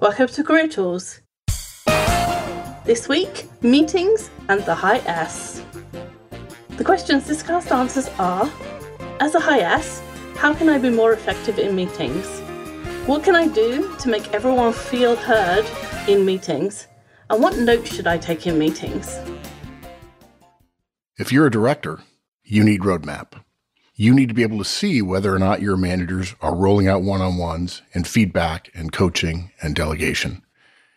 Welcome to Career Tools. This week, meetings and the high S. The questions this cast answers are As a high S, how can I be more effective in meetings? What can I do to make everyone feel heard in meetings? And what notes should I take in meetings? If you're a director, you need roadmap. You need to be able to see whether or not your managers are rolling out one-on-ones and feedback and coaching and delegation.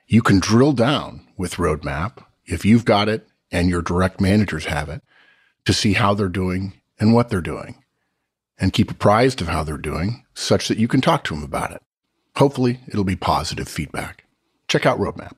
You can drill down with roadmap if you've got it and your direct managers have it to see how they're doing and what they're doing and keep apprised of how they're doing such that you can talk to them about it. Hopefully it'll be positive feedback. Check out roadmap.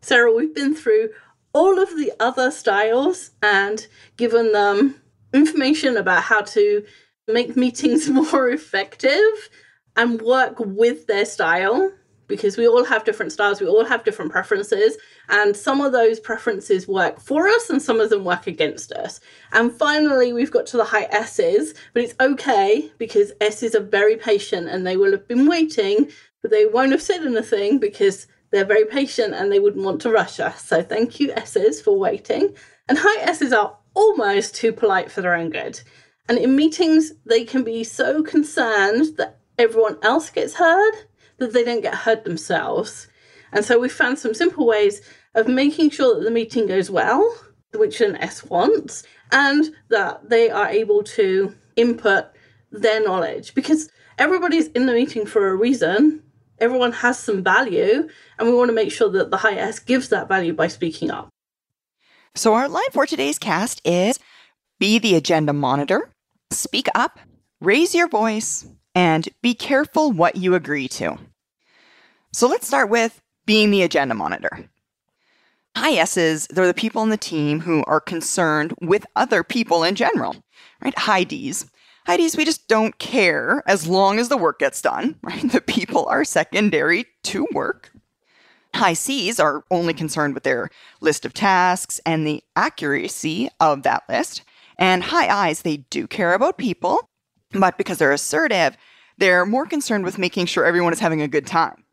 Sarah, we've been through all of the other styles and given them information about how to make meetings more effective and work with their style because we all have different styles, we all have different preferences, and some of those preferences work for us and some of them work against us. And finally, we've got to the high S's, but it's okay because S's are very patient and they will have been waiting, but they won't have said anything because they're very patient and they wouldn't want to rush us. So thank you, S's, for waiting. And high S's are almost too polite for their own good. And in meetings, they can be so concerned that everyone else gets heard that they don't get heard themselves. And so we found some simple ways of making sure that the meeting goes well, which an S wants, and that they are able to input their knowledge because everybody's in the meeting for a reason. Everyone has some value, and we want to make sure that the high S gives that value by speaking up. So, our line for today's cast is be the agenda monitor, speak up, raise your voice, and be careful what you agree to. So, let's start with being the agenda monitor. High S's, they're the people on the team who are concerned with other people in general, right? High D's. High D's, we just don't care as long as the work gets done, right? The people are secondary to work. High C's are only concerned with their list of tasks and the accuracy of that list. And high I's, they do care about people, but because they're assertive, they're more concerned with making sure everyone is having a good time.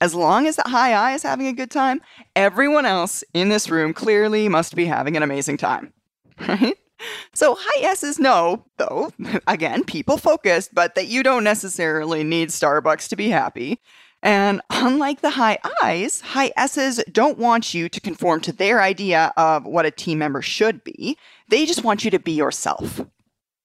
As long as the high I is having a good time, everyone else in this room clearly must be having an amazing time. Right? So high S's know, though, again, people focused, but that you don't necessarily need Starbucks to be happy. And unlike the high I's, high S's don't want you to conform to their idea of what a team member should be. They just want you to be yourself.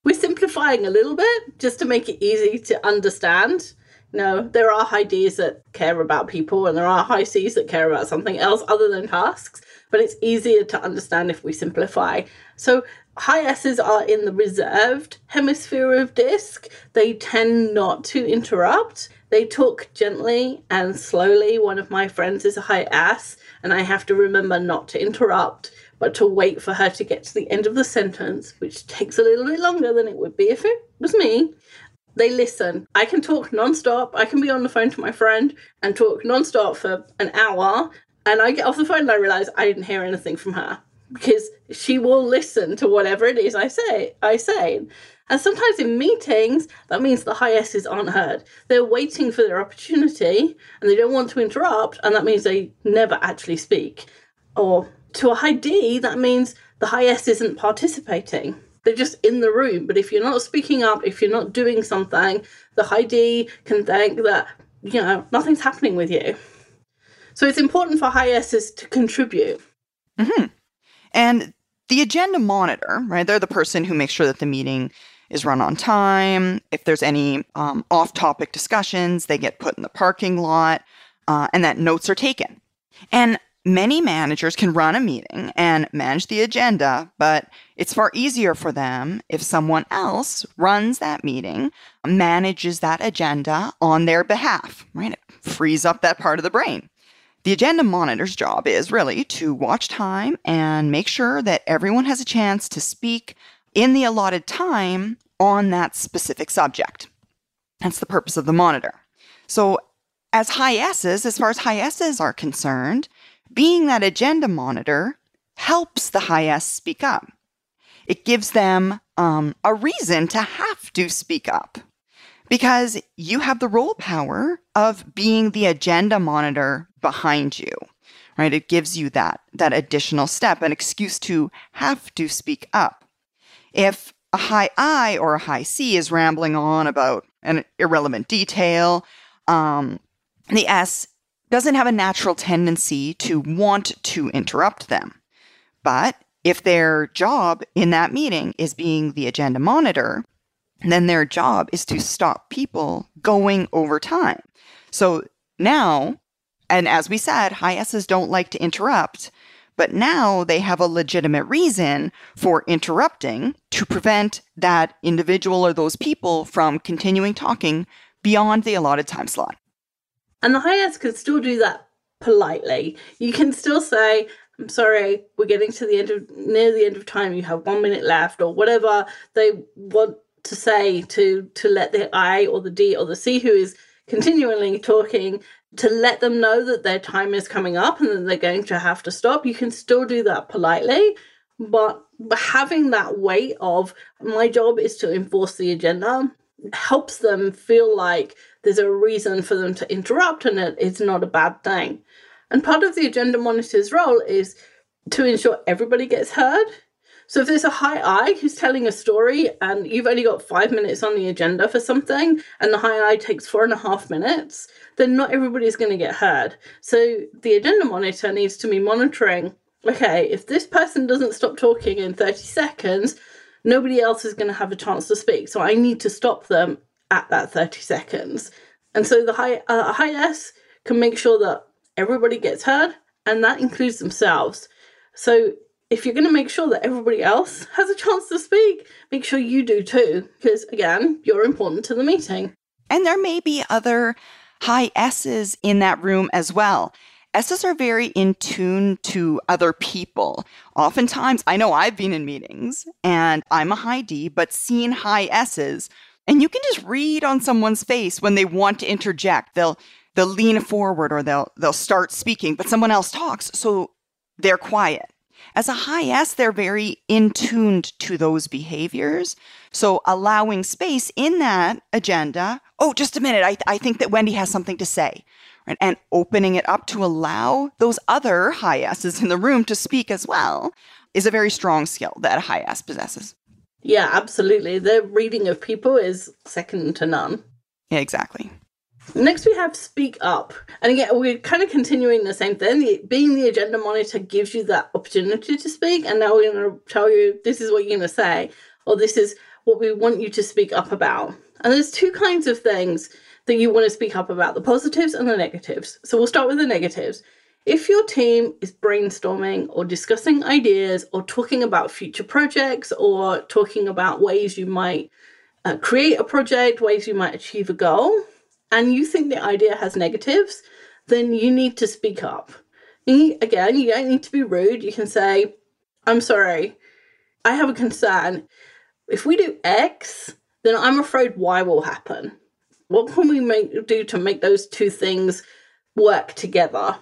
We're simplifying a little bit just to make it easy to understand. No, there are high D's that care about people and there are high C's that care about something else other than tasks, but it's easier to understand if we simplify. So high S's are in the reserved hemisphere of DISC. They tend not to interrupt they talk gently and slowly. One of my friends is a high S, and I have to remember not to interrupt, but to wait for her to get to the end of the sentence, which takes a little bit longer than it would be if it was me. They listen. I can talk nonstop. I can be on the phone to my friend and talk nonstop for an hour, and I get off the phone and I realize I didn't hear anything from her because she will listen to whatever it is I say. I say. And sometimes in meetings, that means the high S's aren't heard. They're waiting for their opportunity and they don't want to interrupt, and that means they never actually speak. Or to a high D, that means the high S isn't participating. They're just in the room. But if you're not speaking up, if you're not doing something, the high D can think that, you know, nothing's happening with you. So it's important for high S's to contribute. Mm-hmm. And the agenda monitor, right? They're the person who makes sure that the meeting is run on time. If there's any um, off topic discussions, they get put in the parking lot uh, and that notes are taken. And many managers can run a meeting and manage the agenda, but it's far easier for them if someone else runs that meeting, manages that agenda on their behalf, right? It frees up that part of the brain. The agenda monitor's job is really to watch time and make sure that everyone has a chance to speak in the allotted time on that specific subject. That's the purpose of the monitor. So, as high S's, as far as high S's are concerned, being that agenda monitor helps the high S speak up. It gives them um, a reason to have to speak up. Because you have the role power of being the agenda monitor behind you. Right? It gives you that that additional step, an excuse to have to speak up. If a high I or a high C is rambling on about an irrelevant detail, um, the S doesn't have a natural tendency to want to interrupt them. But if their job in that meeting is being the agenda monitor, then their job is to stop people going over time. So now, and as we said, high S's don't like to interrupt, but now they have a legitimate reason for interrupting to prevent that individual or those people from continuing talking beyond the allotted time slot. And the high S can still do that politely. You can still say, I'm sorry, we're getting to the end of near the end of time, you have one minute left, or whatever they want to say to to let the I or the D or the C who is continually talking to let them know that their time is coming up and that they're going to have to stop. You can still do that politely, but, having that weight of my job is to enforce the agenda helps them feel like there's a reason for them to interrupt and it, it's not a bad thing. And part of the agenda monitor's role is to ensure everybody gets heard. So if there's a high I who's telling a story and you've only got five minutes on the agenda for something and the high I takes four and a half minutes, then not everybody's going to get heard. So the agenda monitor needs to be monitoring okay, if this person doesn't stop talking in 30 seconds, nobody else is going to have a chance to speak. So I need to stop them at that 30 seconds. And so the high, uh, high S can make sure that everybody gets heard, and that includes themselves. So if you're going to make sure that everybody else has a chance to speak, make sure you do too, because again, you're important to the meeting. And there may be other high S's in that room as well. S's are very in tune to other people. Oftentimes, I know I've been in meetings and I'm a high D, but seen high S's, and you can just read on someone's face when they want to interject. They'll they'll lean forward or they'll they'll start speaking, but someone else talks, so they're quiet. As a high S, they're very in tuned to those behaviors. So allowing space in that agenda. Oh, just a minute. I, th- I think that Wendy has something to say right? and opening it up to allow those other high S's in the room to speak as well is a very strong skill that a high S possesses. Yeah, absolutely. The reading of people is second to none. Yeah, exactly. Next, we have Speak Up. And again, we're kind of continuing the same thing. Being the agenda monitor gives you that opportunity to speak. And now we're going to tell you this is what you're going to say, or this is what we want you to speak up about. And there's two kinds of things that you want to speak up about the positives and the negatives. So we'll start with the negatives. If your team is brainstorming or discussing ideas or talking about future projects or talking about ways you might uh, create a project, ways you might achieve a goal, and you think the idea has negatives, then you need to speak up. Again, you don't need to be rude. You can say, I'm sorry, I have a concern. If we do X, then I'm afraid Y will happen. What can we make, do to make those two things work together?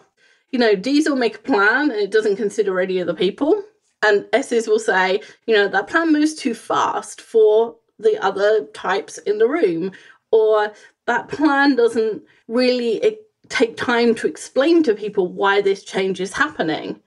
You know, D's will make a plan and it doesn't consider any of the people. And S's will say, you know, that plan moves too fast for the other types in the room. Or that plan doesn't really take time to explain to people why this change is happening.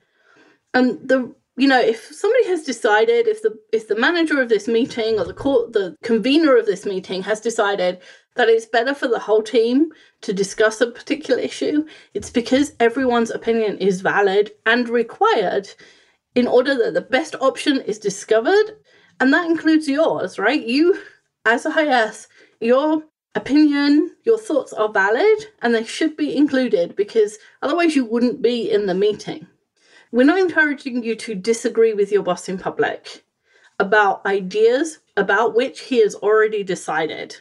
And the you know if somebody has decided if the if the manager of this meeting or the court the convener of this meeting has decided that it's better for the whole team to discuss a particular issue it's because everyone's opinion is valid and required in order that the best option is discovered and that includes yours right you as a high s your opinion, your thoughts are valid and they should be included because otherwise you wouldn't be in the meeting. We're not encouraging you to disagree with your boss in public about ideas about which he has already decided.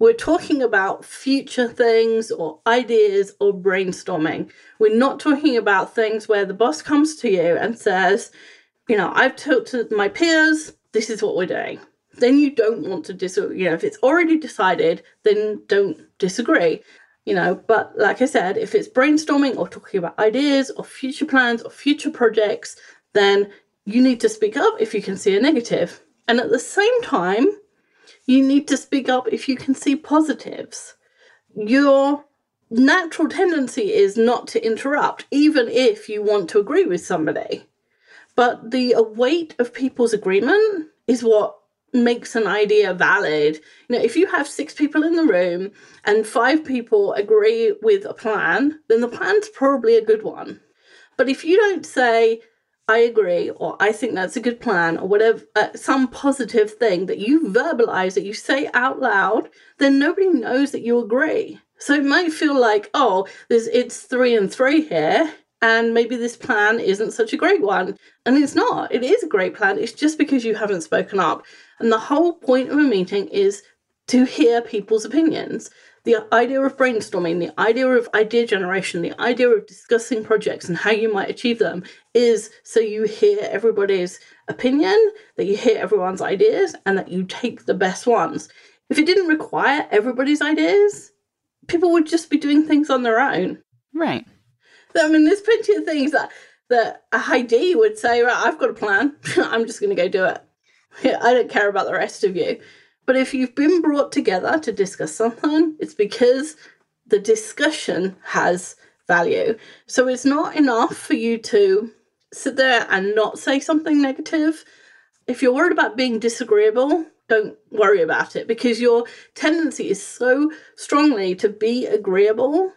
We're talking about future things or ideas or brainstorming. We're not talking about things where the boss comes to you and says, you know, I've talked to my peers, this is what we're doing then you don't want to disagree. You know, if it's already decided, then don't disagree. You know, but like I said, if it's brainstorming or talking about ideas or future plans or future projects, then you need to speak up if you can see a negative. And at the same time, You need to speak up if you can see positives. Your natural tendency is not to interrupt, even if you want to agree with somebody. But the weight of people's agreement is what makes an idea valid. You know, if you have six people in the room and five people agree with a plan, then the plan's probably a good one. But if you don't say, I agree, or I think that's a good plan, or whatever, uh, some positive thing that you verbalize, that you say out loud, then nobody knows that you agree. So it might feel like, oh, there's it's three and three here, and maybe this plan isn't such a great one. And it's not. It is a great plan. It's just because you haven't spoken up. And the whole point of a meeting is to hear people's opinions. The idea of brainstorming, the idea of idea generation, the idea of discussing projects and how you might achieve them is so you hear everybody's opinion, that you hear everyone's ideas, and that you take the best ones. If it didn't require everybody's ideas, people would just be doing things on their own. Right. I mean, there's plenty of things that that a high D would say, right, I've got a plan. I'm just going to go do it. I don't care about the rest of you. But if you've been brought together to discuss something, it's because the discussion has value. So it's not enough for you to sit there and not say something negative. If you're worried about being disagreeable, don't worry about it because your tendency is so strongly to be agreeable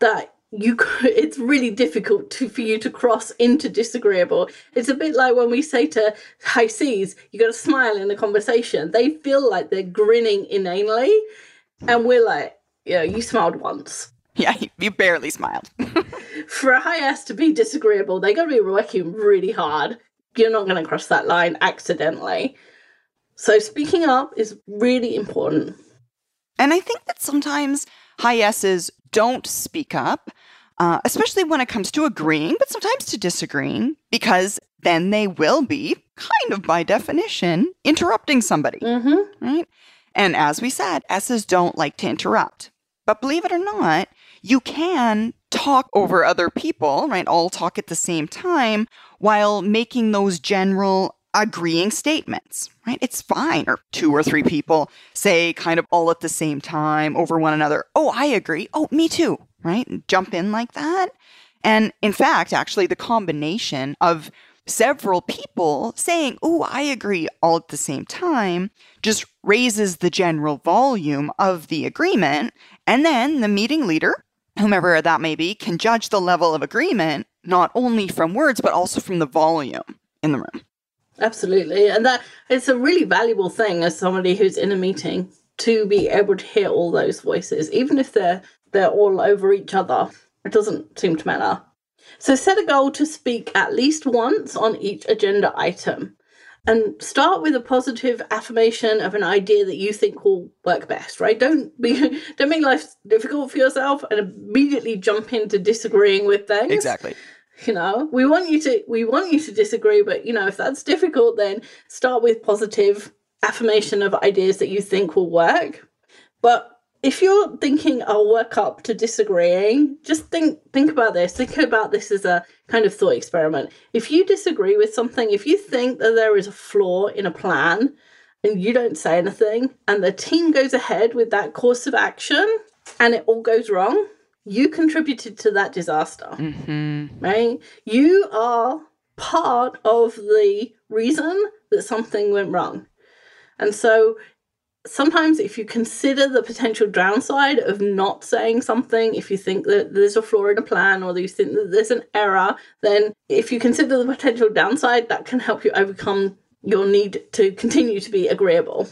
that you could, it's really difficult to, for you to cross into disagreeable. It's a bit like when we say to high C's you got to smile in a conversation. They feel like they're grinning inanely and we're like yeah you smiled once. Yeah you barely smiled. For a high s to be disagreeable they got to be working really hard. You're not going to cross that line accidentally. So speaking up is really important. And i think that sometimes high s's don't speak up uh, especially when it comes to agreeing, but sometimes to disagreeing, because then they will be, kind of by definition, interrupting somebody. Mm-hmm. Right? And as we said, S's don't like to interrupt. But believe it or not, you can talk over other people, right? All talk at the same time while making those general agreeing statements, right? It's fine. Or two or three people say kind of all at the same time over one another. Oh, I agree. Oh, me too right? Jump in like that. And in fact, actually, the combination of several people saying, Oh, I agree all at the same time just raises the general volume of the agreement. And then the meeting leader, whomever that may be, can judge the level of agreement not only from words, but also from the volume in the room. Absolutely. And that it's a really valuable thing as somebody who's in a meeting to be able to hear all those voices, even if they're they're all over each other. It doesn't seem to matter. So set a goal to speak at least once on each agenda item and start with a positive affirmation of an idea that you think will work best right don't be don't make life difficult for yourself and immediately jump into disagreeing with things exactly you know we want you to we want you to disagree but you know if that's difficult then start with positive affirmation of ideas that you think will work but if you're thinking I'll work up to disagreeing, just think think about this. Think about this as a kind of thought experiment. If you disagree with something, if you think that there is a flaw in a plan and you don't say anything and the team goes ahead with that course of action and it all goes wrong, you contributed to that disaster. Mm-hmm. Right? You are part of the reason that something went wrong. And so sometimes if you consider the potential downside of not saying something, if you think that there's a flaw in a plan or that you think that there's an error, then if you consider the potential downside, that can help you overcome your need to continue to be agreeable.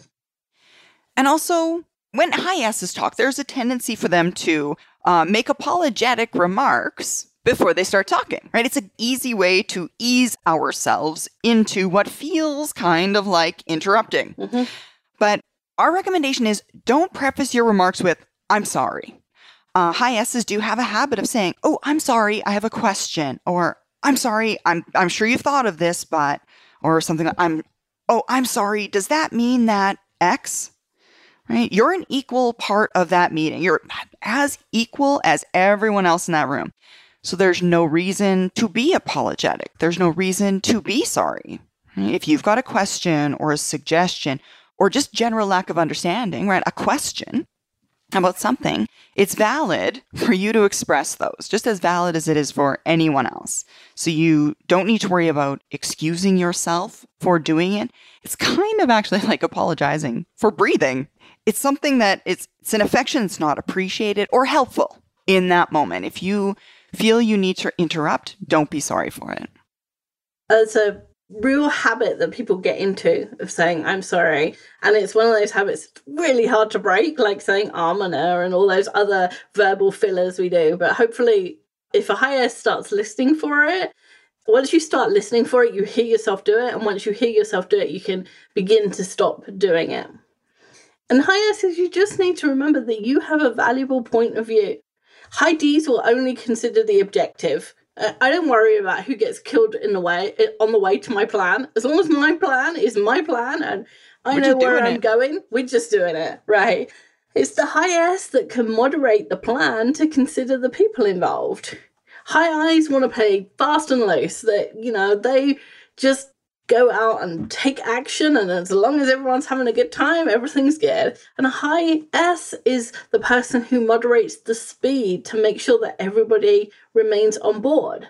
And also, when high S's talk, there's a tendency for them to uh, make apologetic remarks before they start talking, right? It's an easy way to ease ourselves into what feels kind of like interrupting. Mm-hmm. But our recommendation is don't preface your remarks with, I'm sorry. Uh, high S's do have a habit of saying, Oh, I'm sorry, I have a question, or I'm sorry, I'm, I'm sure you've thought of this, but, or something I'm, oh, I'm sorry, does that mean that X? Right? You're an equal part of that meeting. You're as equal as everyone else in that room. So there's no reason to be apologetic. There's no reason to be sorry. If you've got a question or a suggestion or just general lack of understanding, right? A question about something, it's valid for you to express those, just as valid as it is for anyone else. So you don't need to worry about excusing yourself for doing it. It's kind of actually like apologizing for breathing. It's something that it's, it's an affection that's not appreciated or helpful in that moment. If you feel you need to interrupt, don't be sorry for it. It's a real habit that people get into of saying i'm sorry and it's one of those habits really hard to break like saying almoner and all those other verbal fillers we do but hopefully if a higher starts listening for it once you start listening for it you hear yourself do it and once you hear yourself do it you can begin to stop doing it and high s is you just need to remember that you have a valuable point of view high d's will only consider the objective uh, I don't worry about who gets killed in the way uh, on the way to my plan. As long as my plan is my plan and I we're know where I'm it. going, we're just doing it, right? It's the high S that can moderate the plan to consider the people involved. High I's want to play fast and loose. That you know they just go out and take action, and as long as everyone's having a good time, everything's good. And a high S is the person who moderates the speed to make sure that everybody remains on board.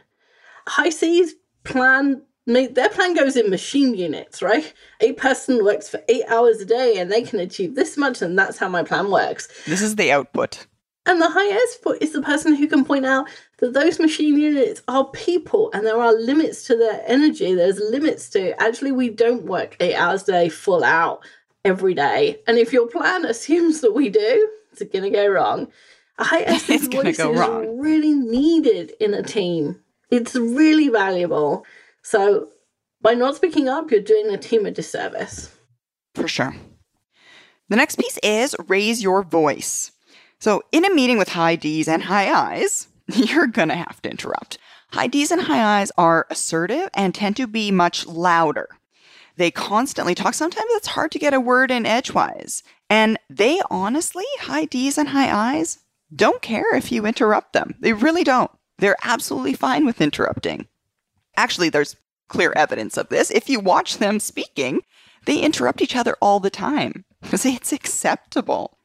High C's plan their plan goes in machine units, right? A person works for eight hours a day and they can achieve this much, and that's how my plan works. This is the output. And the high output is the person who can point out that those machine units are people and there are limits to their energy. There's limits to actually, we don't work eight hours a day full out every day. And if your plan assumes that we do, it's going to go wrong. A high S's voice is wrong. really needed in a team. It's really valuable. So by not speaking up, you're doing the team a disservice. For sure. The next piece is raise your voice. So, in a meeting with high D's and high I's, you're to have to interrupt. High D's and high I's are assertive and tend to be much louder. They constantly talk. Sometimes it's hard to get a word in edgewise. And they honestly, high D's and high I's, don't care if you interrupt them. They really don't. They're absolutely fine with interrupting. Actually, there's clear evidence of this. If you watch them speaking, they interrupt each other all the time because it's acceptable.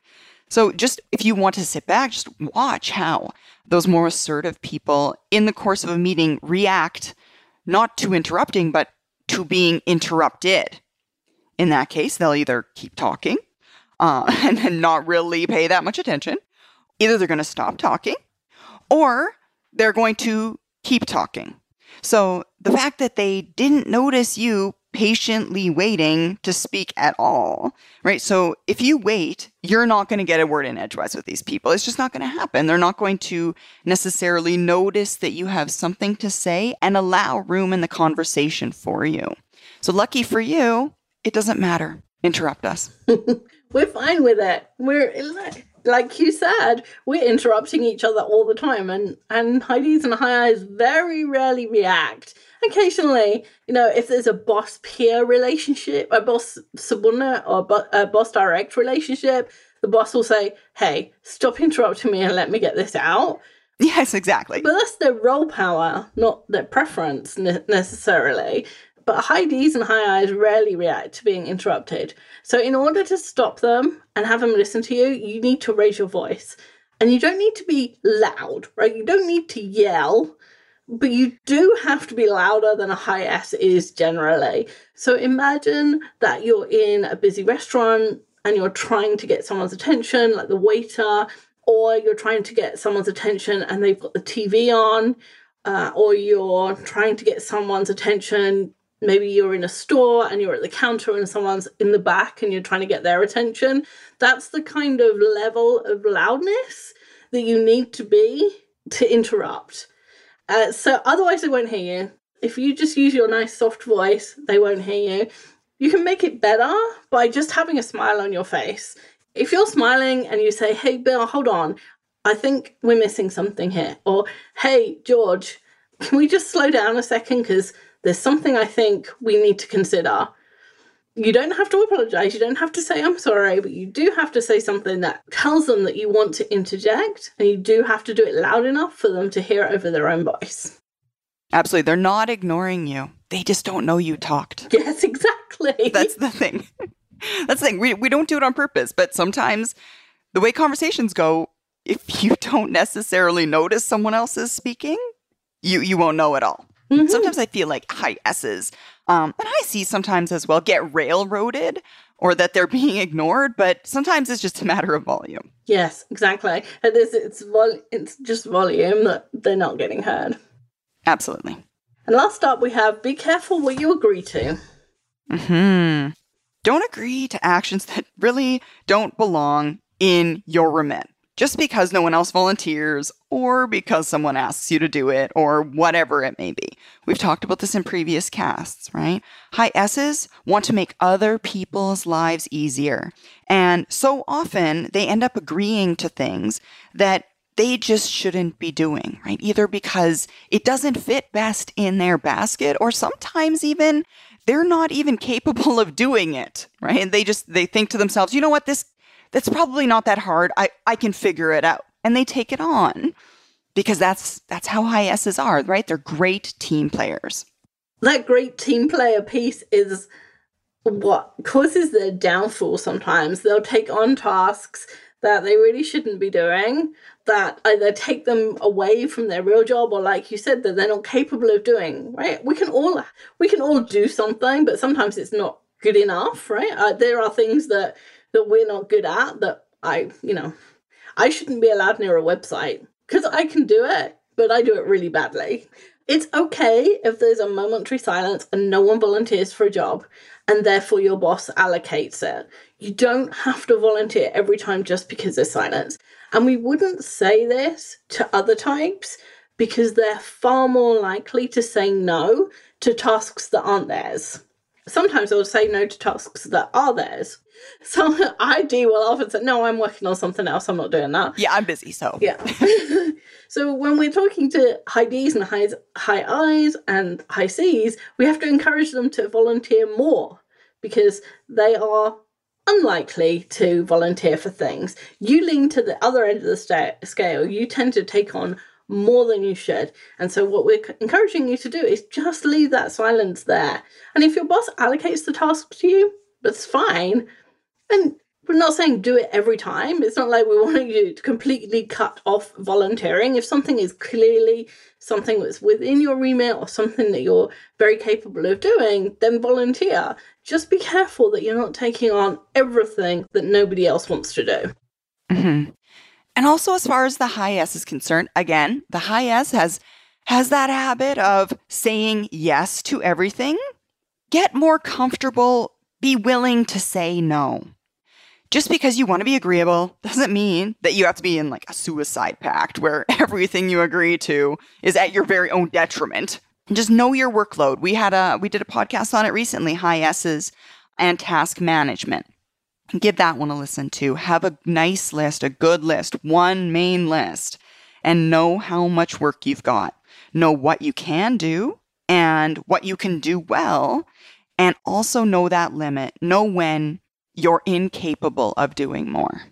So just if you want to sit back, just watch how those more assertive people in the course of a meeting react not to interrupting, but to being interrupted. In that case, they'll either keep talking uh, and then not really pay that much attention. Either they're going to stop talking or they're going to keep talking. So the fact that they didn't notice you patiently waiting to speak at all, right? So if you wait, you're not going to get a word in edgewise with these people. It's just not going to happen. They're not going to necessarily notice that you have something to say and allow room in the conversation for you. So lucky for you, it doesn't matter. Interrupt us. we're fine with it. We're like you said, we're interrupting each other all the time, and and high D's and high I's very rarely react occasionally, you know, if there's a boss peer relationship, a boss subordinate or a boss direct relationship, the boss will say, Hey, stop interrupting me and let me get this out. Yes, exactly. But that's their role power, not their preference ne- necessarily. But high D's and high I's rarely react to being interrupted. So, in order to stop them and have them listen to you, you need to raise your voice. And you don't need to be loud, right? You don't need to yell but you do have to be louder than a high S is generally. So imagine that you're in a busy restaurant and you're trying to get someone's attention, like the waiter, or you're trying to get someone's attention and they've got the TV on, uh, or you're trying to get someone's attention. Maybe you're in a store and you're at the counter and someone's in the back and you're trying to get their attention. That's the kind of level of loudness that you need to be to interrupt. Uh, so otherwise they won't hear you. If you just use your nice soft voice, they won't hear you. You can make it better by just having a smile on your face. If you're smiling and you say, "Hey Bill, hold on. I think we're missing something here." Or, "Hey George, can we just slow down a second cuz there's something I think we need to consider." You don't have to apologize. You don't have to say, I'm sorry, but you do have to say something that tells them that you want to interject, and you do have to do it loud enough for them to hear over their own voice. Absolutely. They're not ignoring you, they just don't know you talked. Yes, exactly. That's the thing. That's the thing. We, we don't do it on purpose, but sometimes the way conversations go, if you don't necessarily notice someone else is speaking, you, you won't know at all. Mm-hmm. Sometimes I feel like high S's, um, and I see sometimes as well, get railroaded or that they're being ignored, but sometimes it's just a matter of volume. Yes, exactly. And it's, it's, vol- it's just volume that they're not getting heard. Absolutely. And last up, we have be careful what you agree to. Hmm. Don't agree to actions that really don't belong in your remit just because no one else volunteers or because someone asks you to do it or whatever it may be. We've talked about this in previous casts, right? High S's want to make other people's lives easier. And so often they end up agreeing to things that they just shouldn't be doing, right? Either because it doesn't fit best in their basket or sometimes even they're not even capable of doing it, right? And they just they think to themselves, "You know what? This that's probably not that hard. I I can figure it out." And they take it on because that's that's how high S's are, right? They're great team players. That great team player piece is what causes their downfall sometimes. They'll take on tasks that they really shouldn't be doing that either take them away from their real job or like you said that they're not capable of doing right we can all we can all do something but sometimes it's not good enough right uh, there are things that that we're not good at that i you know i shouldn't be allowed near a website because i can do it but i do it really badly it's okay if there's a momentary silence and no one volunteers for a job and therefore your boss allocates it you don't have to volunteer every time just because there's silence. And we wouldn't say this to other types because they're far more likely to say no to tasks that aren't theirs. Sometimes they'll say no to tasks that are theirs. So ID will often say, No, I'm working on something else. I'm not doing that. Yeah, I'm busy. So, yeah. so, when we're talking to high Ds and high, high Is and high Cs, we have to encourage them to volunteer more because they are unlikely to volunteer for things. You lean to the other end of the sta- scale. You tend to take on more than you should. And so, what we're encouraging you to do is just leave that silence there. And if your boss allocates the task to you, that's fine. And we're not saying do it every time. It's not like we want you to completely cut off volunteering. If something is clearly something that's within your remit or something that you're very capable of doing, then volunteer. Just be careful that you're not taking on everything that nobody else wants to do. Mm-hmm. And also, as far as the high S is concerned, again, the high S has has that habit of saying yes to everything. Get more comfortable. Be willing to say no just because you want to be agreeable doesn't mean that you have to be in like a suicide pact where everything you agree to is at your very own detriment. Just know your workload. We had a we did a podcast on it recently, high S's and task management. Give that one a listen to. Have a nice list, a good list, one main list, and know how much work you've got. Know what you can do and what you can do well, and also know that limit. Know when you're incapable of doing more.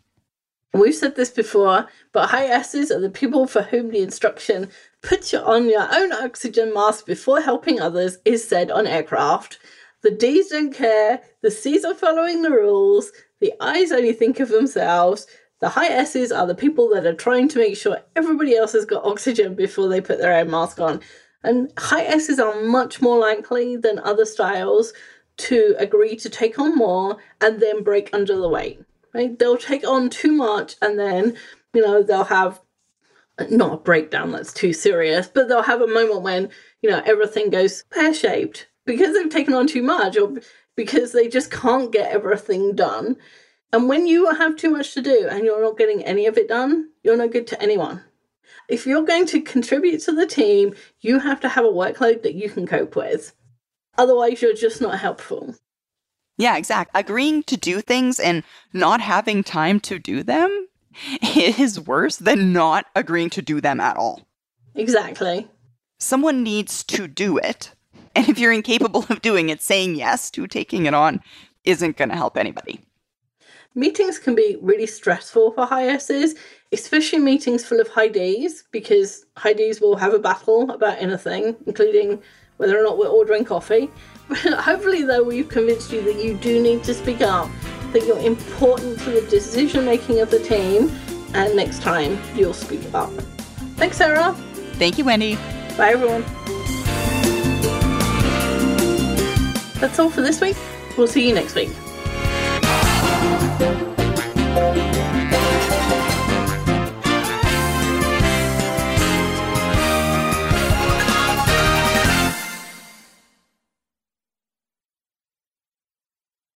We've said this before, but high S's are the people for whom the instruction put you on your own oxygen mask before helping others is said on aircraft. The D's don't care, the C's are following the rules, the I's only think of themselves. The high S's are the people that are trying to make sure everybody else has got oxygen before they put their own mask on. And high S's are much more likely than other styles to agree to take on more and then break under the weight. Right? They'll take on too much and then, you know, they'll have not a breakdown that's too serious, but they'll have a moment when, you know, everything goes pear shaped because they've taken on too much or because they just can't get everything done. And when you have too much to do and you're not getting any of it done, you're no good to anyone. If you're going to contribute to the team, you have to have a workload that you can cope with. Otherwise, you're just not helpful. Yeah, exactly. Agreeing to do things and not having time to do them is worse than not agreeing to do them at all. Exactly. Someone needs to do it. And if you're incapable of doing it, saying yes to taking it on isn't going to help anybody. Meetings can be really stressful for high S's, especially meetings full of high Ds, because high Ds will have a battle about anything, including whether or not we're ordering coffee. Hopefully, though, we've convinced you that you do need to speak up, that you're important to the decision making of the team, and next time you'll speak up. Thanks, Sarah. Thank you, Wendy. Bye, everyone. That's all for this week. We'll see you next week.